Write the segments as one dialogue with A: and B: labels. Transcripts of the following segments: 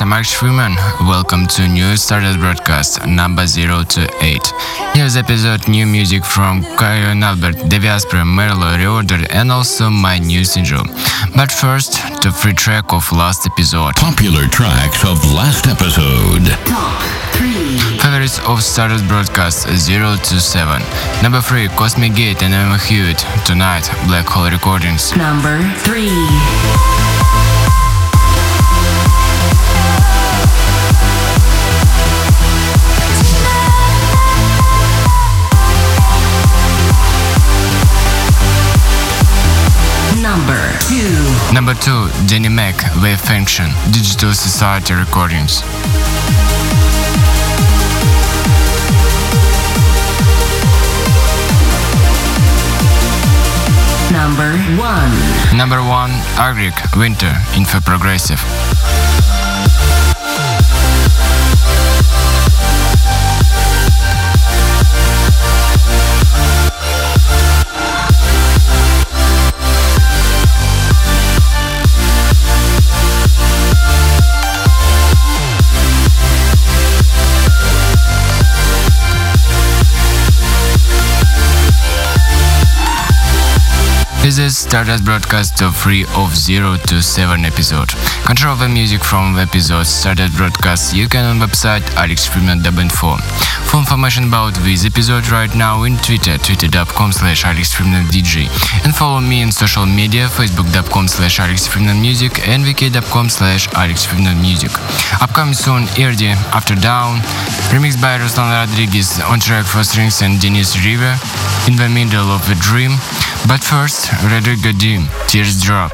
A: Hey guys, I'm Alex Freeman. Welcome to new Stardust broadcast number 0 to 8. Here's episode new music from Caio and Albert, Davey Asprey, Merlo, Reorder, and also my new single. But first, the free track of last episode.
B: Popular tracks of last episode.
C: Top 3.
A: Favorites of Stardust broadcast 0 to 7. Number 3, Cosmic Gate and Emma Hewitt. Tonight, Black Hole Recordings.
C: Number 3. Number 2,
A: Danny Mac, Wave Function, Digital Society Recordings.
C: Number 1.
A: Number 1, Agric, Winter, Info Progressive. Stardust Broadcast Top 3 of 0 to 7 episode. Control the music from the episode Stardust Broadcast you can on website alexfreeman.info. For information about this episode right now in Twitter, twitter.com slash alexfreeman.dj and follow me in social media, facebook.com slash alexfreeman.music and wiki.com slash alexfreeman.music. Upcoming soon, Erdi, After Down, remixed by Ruslan Radriges on track for strings and Denise River, In the Middle of a Dream, but first, Rodrigo Deem, Tears Drop.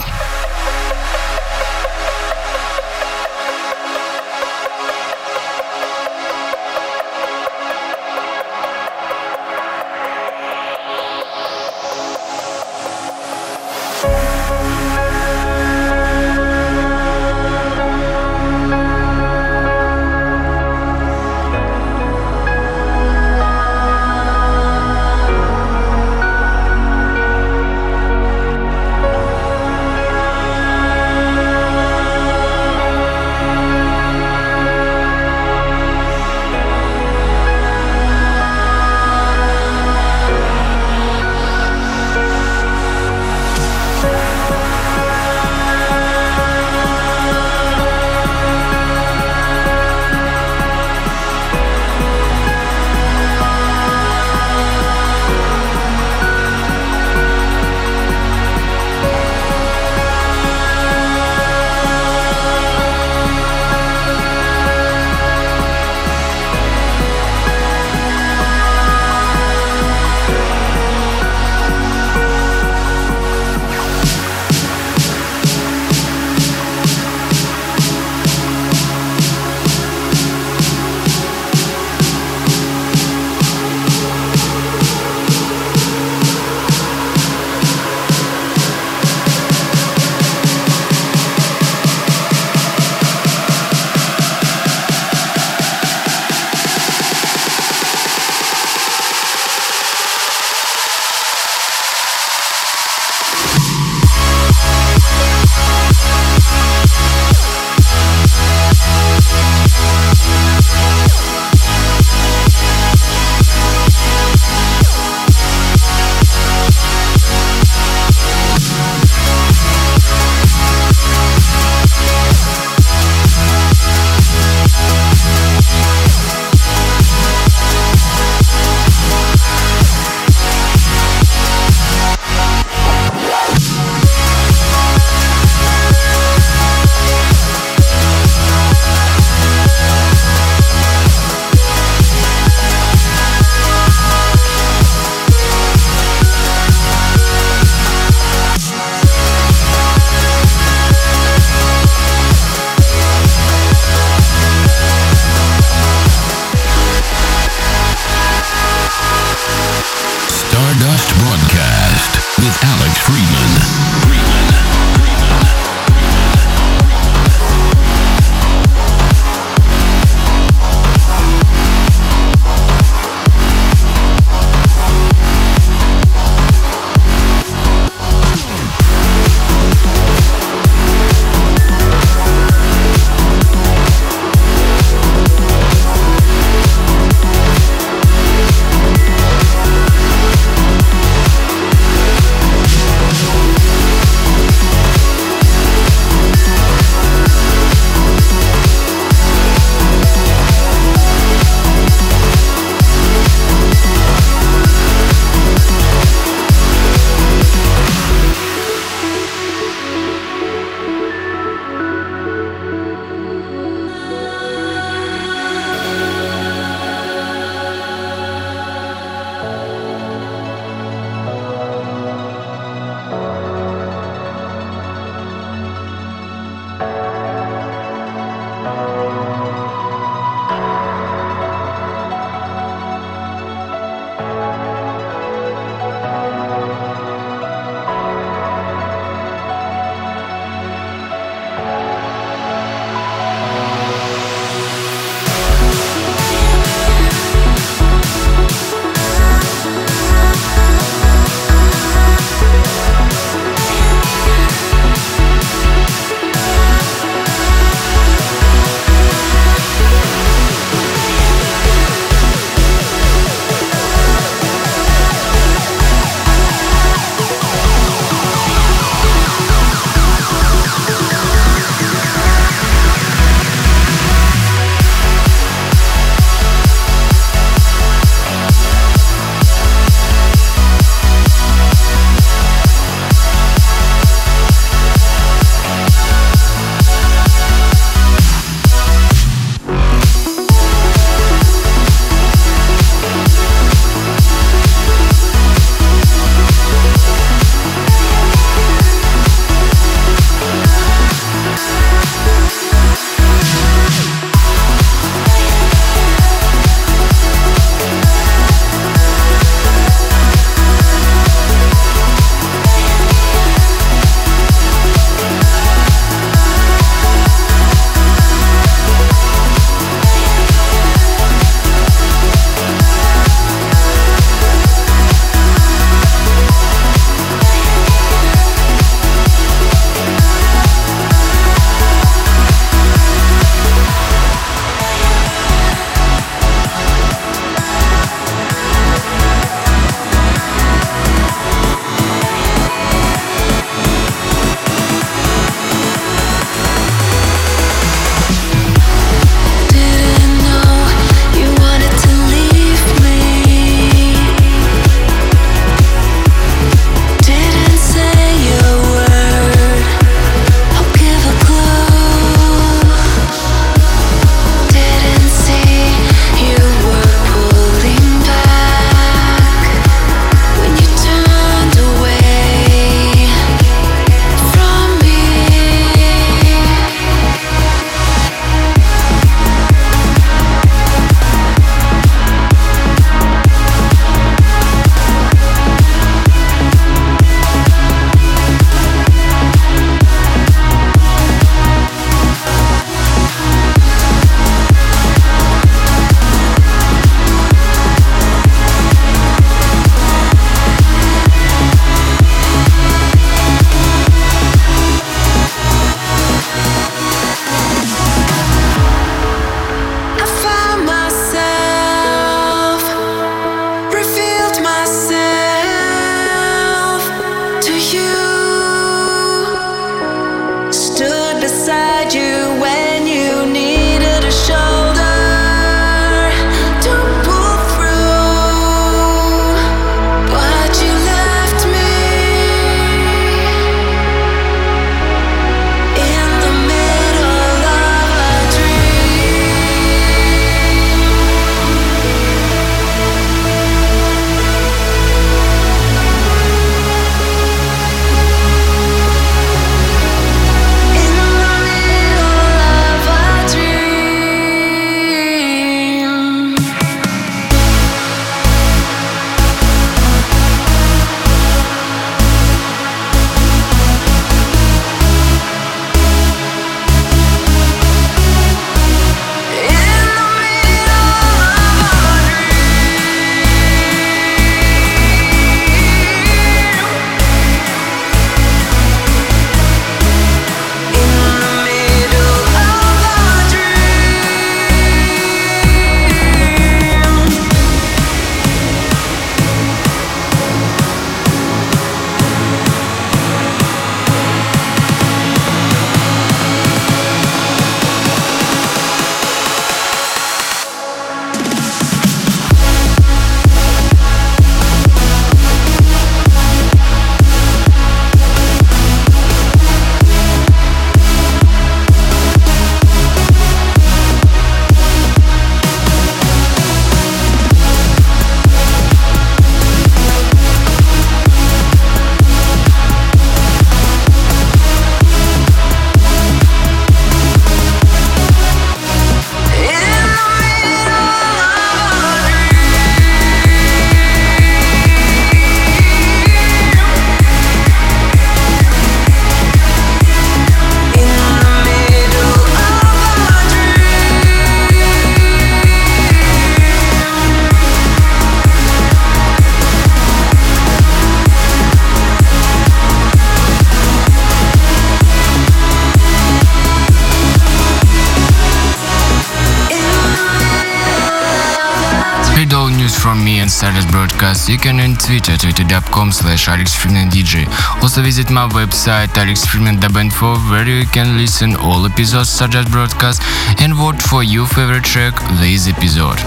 A: You can on Twitter, twitter.com slash AlexFreemanDJ. Also visit my website, AlexFreeman.info, where you can listen all episodes Stardust Broadcast and vote for your favorite track this episode.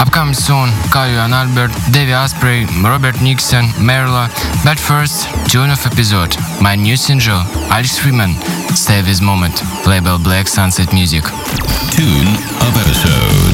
A: Upcoming soon, Kayo and Albert, Davey Asprey, Robert Nickson, Merla. But first, tune of episode, my new single, Alex Freeman, Stay This Moment, label Black Sunset Music.
B: Tune of episode.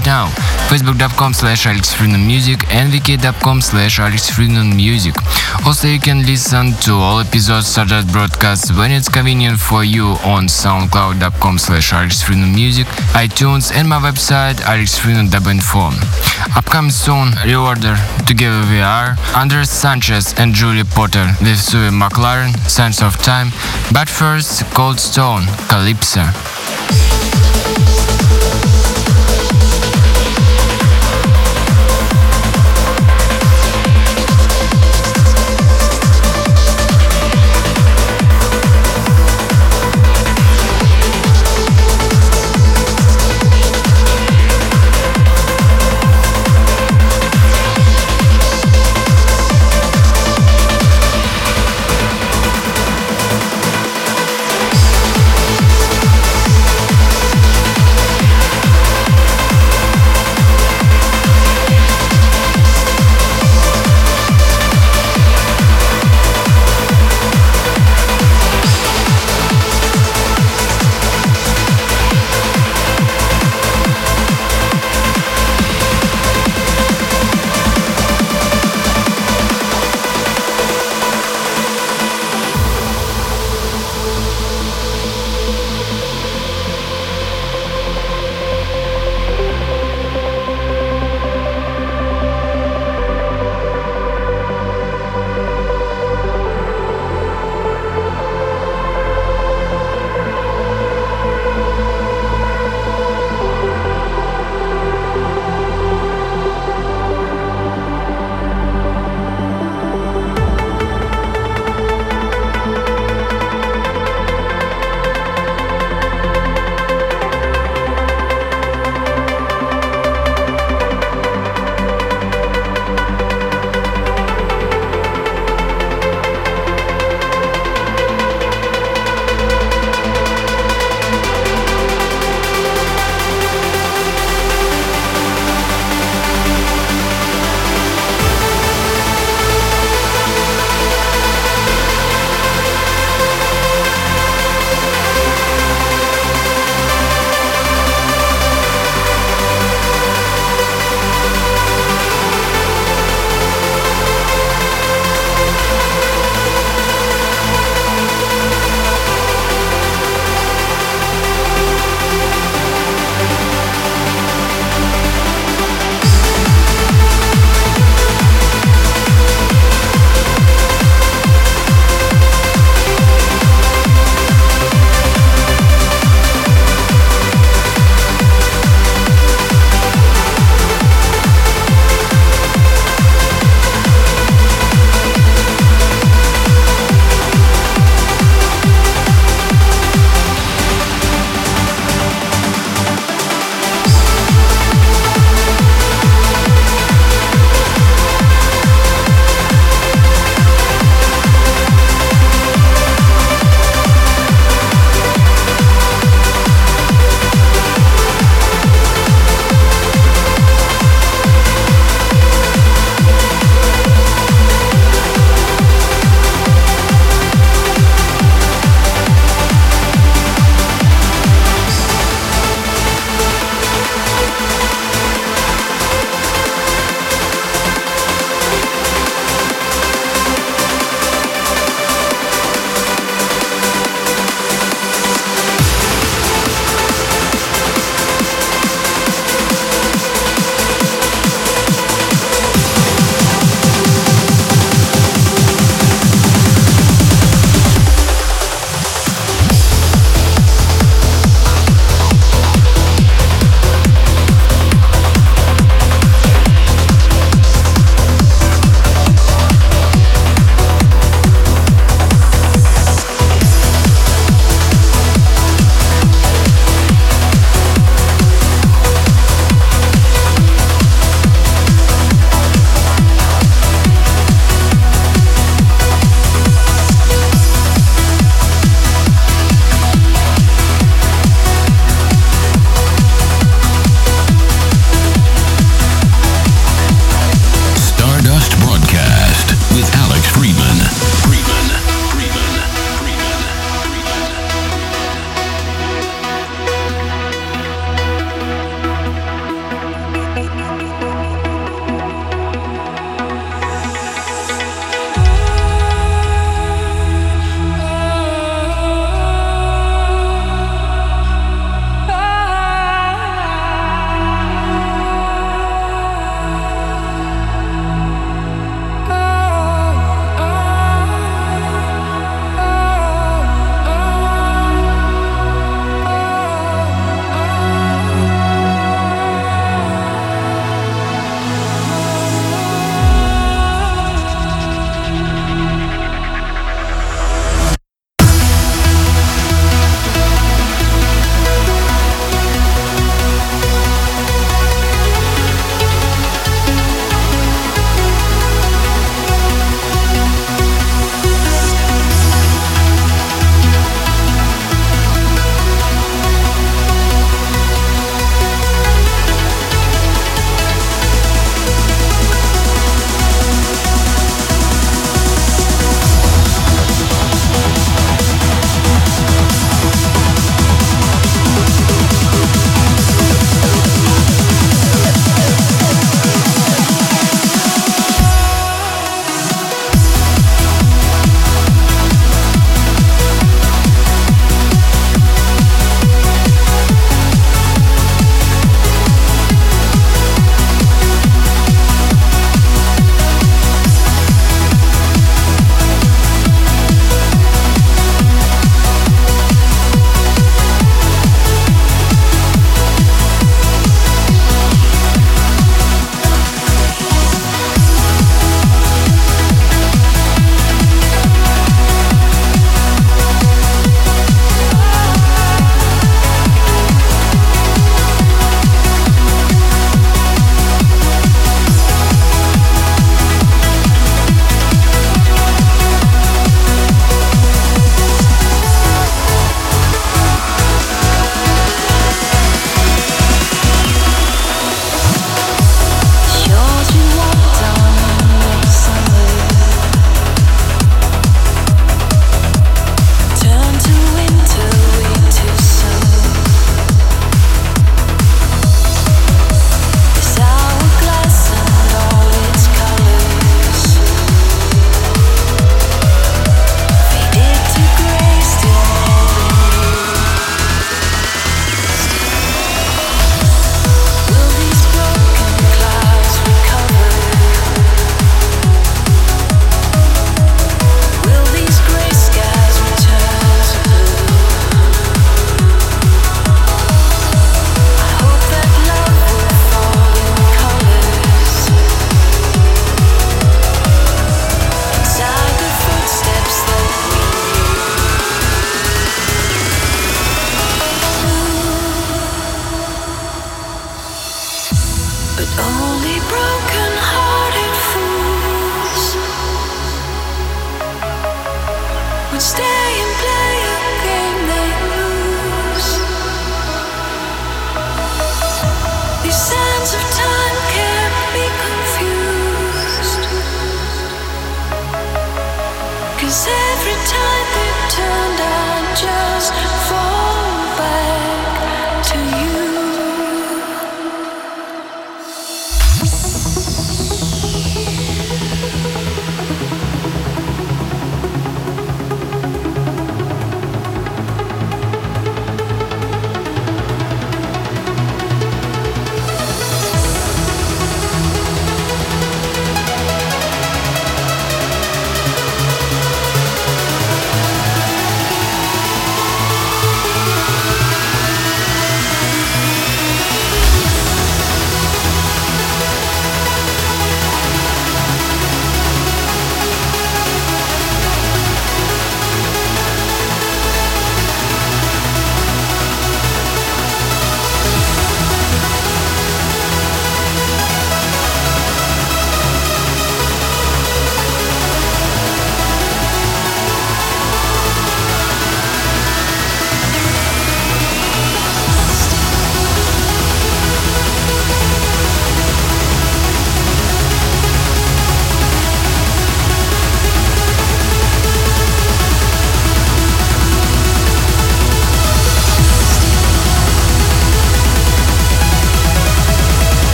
A: Right now. Facebook.com slash Alex AlexFreedomMusic and VK.com slash AlexFreedomMusic. Also, you can listen to all episodes such as broadcasts when it's convenient for you on SoundCloud.com slash AlexFreedomMusic, iTunes, and my website AlexFreedom.info. Upcoming soon, Reorder, Together We Are, Andres Sanchez and Julie Potter with Sue McLaren, Sense of Time, but first, Cold Stone, Calypso.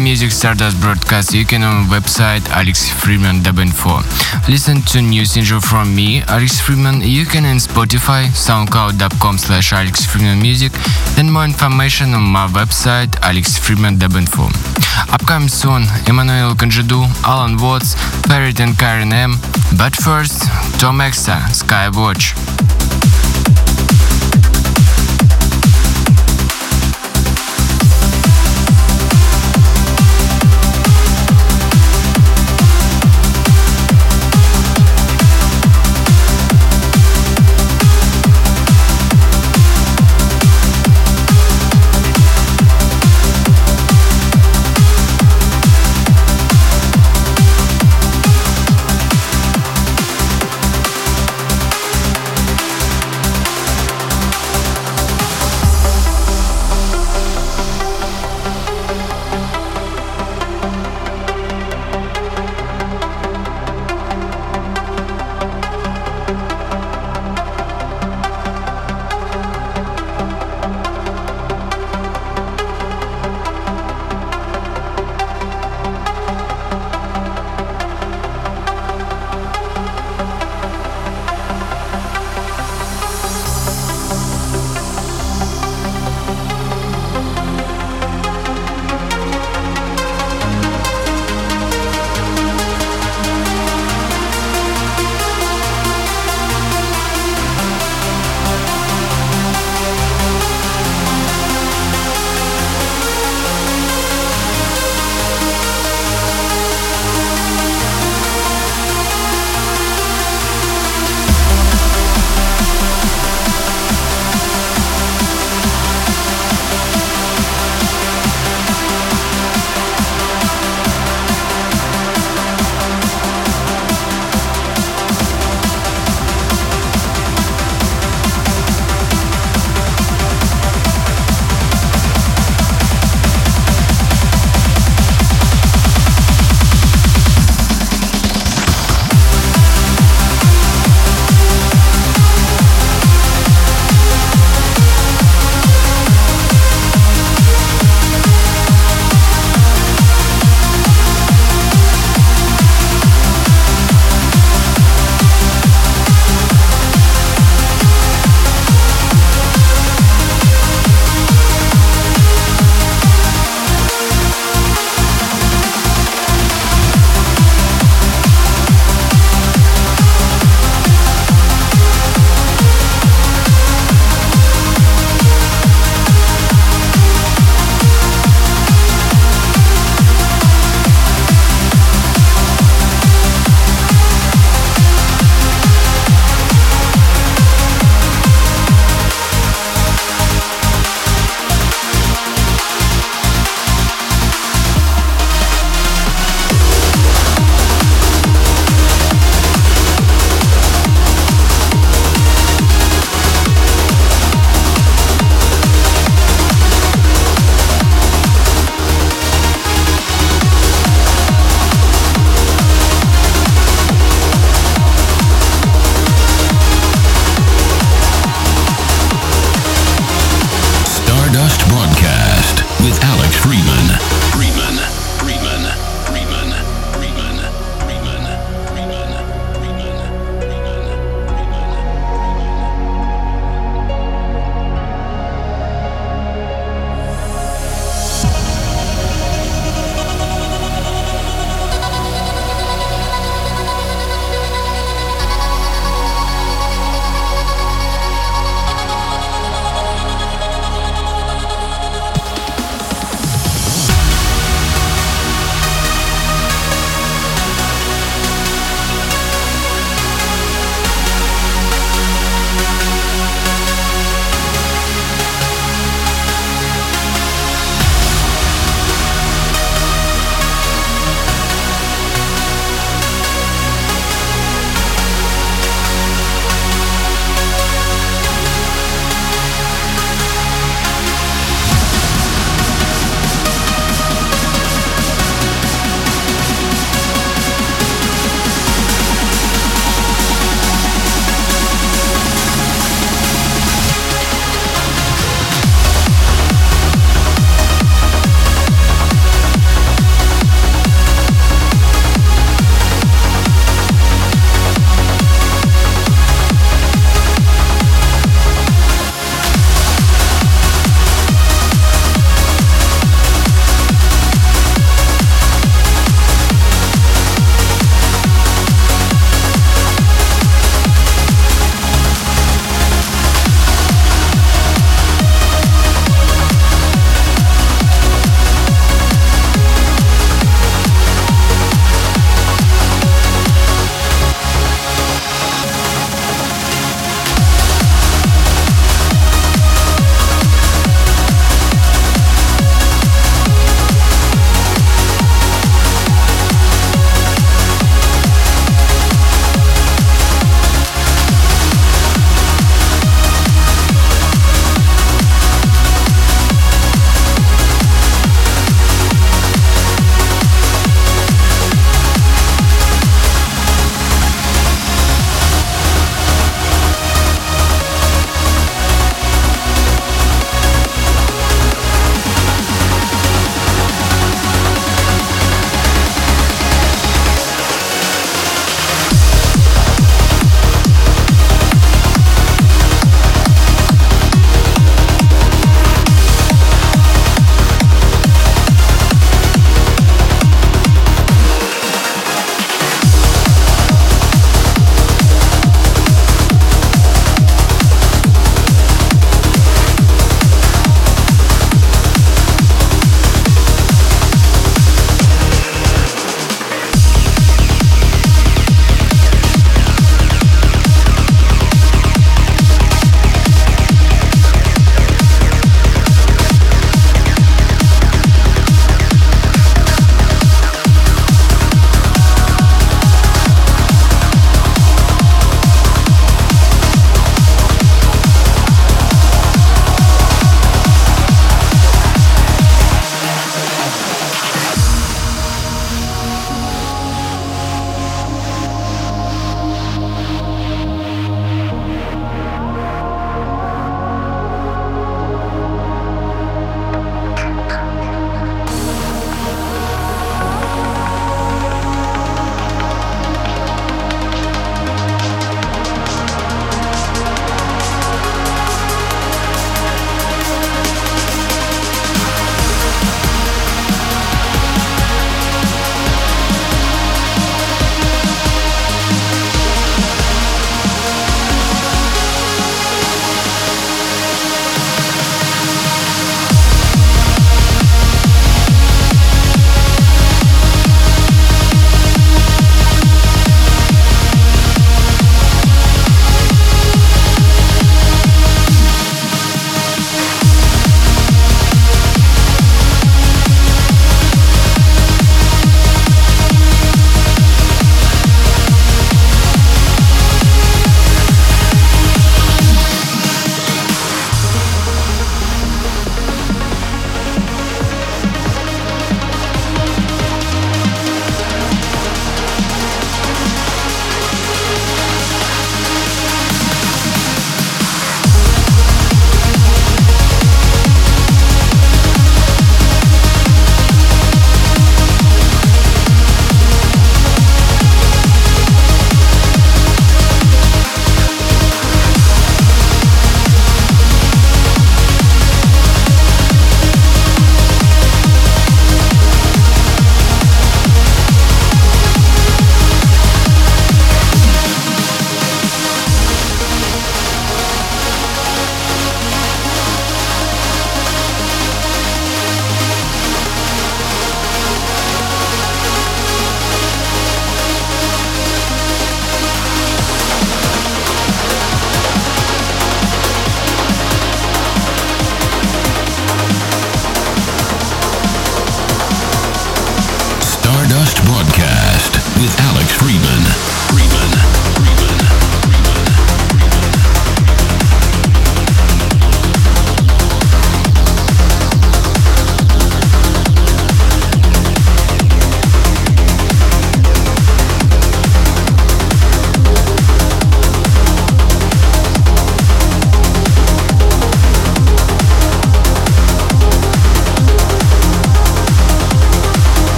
A: Control Music Stardust broadcast you can on website Alex Freeman Info. Listen to new single from me, Alex Freeman. You can on Spotify, soundcloud.com slash Alex Freeman Music, and more information on my website Alex Freeman Info. Upcoming soon, Emmanuel Conjadu, Alan Watts, Parrot and Karen M. But first, Tom Exo, Skywatch.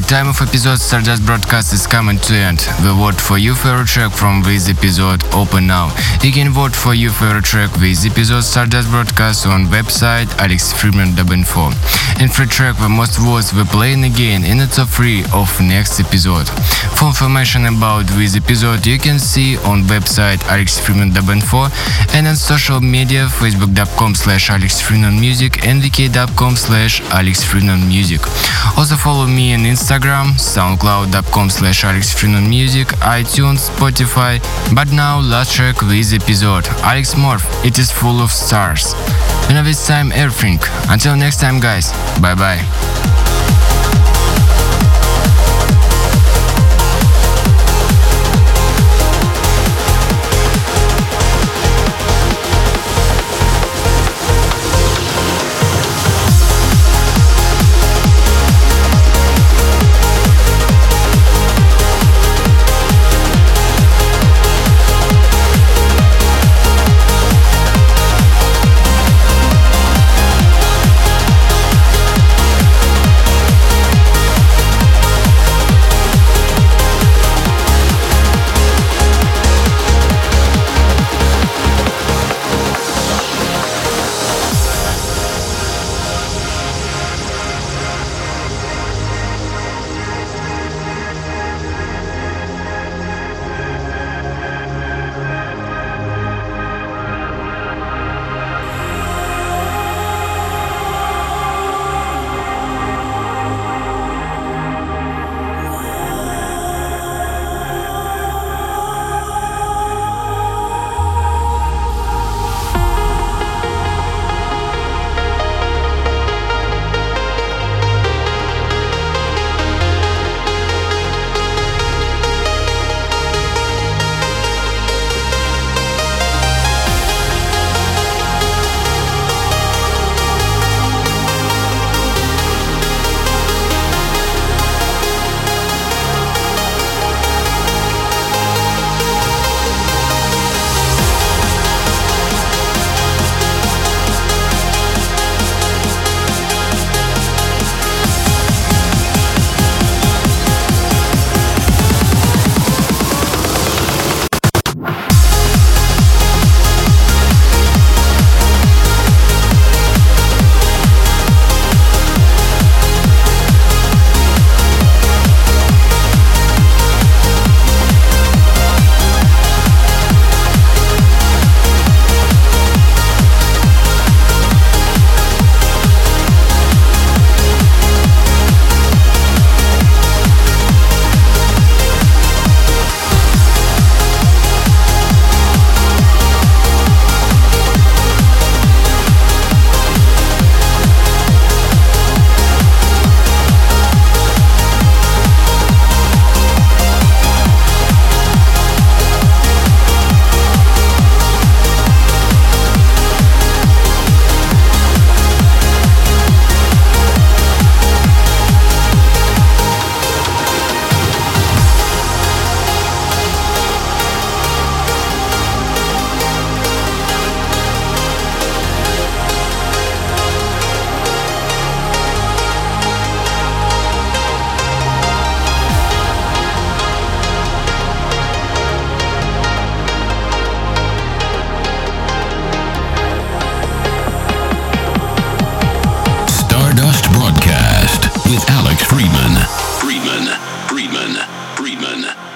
A: The time of episode Stardust broadcast is coming to end. The vote for your favorite track from this episode open now. You can vote for your favorite track with episode Stardust broadcast on website alexfreeman.info. And free track the most votes we playing again in the top 3 of next episode. For information about this episode you can see on website alexfreeman.info and on social media facebook.com slash alexfreemanmusic and vk.com slash alexfreemanmusic. Also follow me on Instagram, soundcloud.com slash alexfreemanmusic, iTunes, Spotify. But now let's check this episode. Alex Morph, it is full of stars. And this time everything. Until next time guys, bye bye.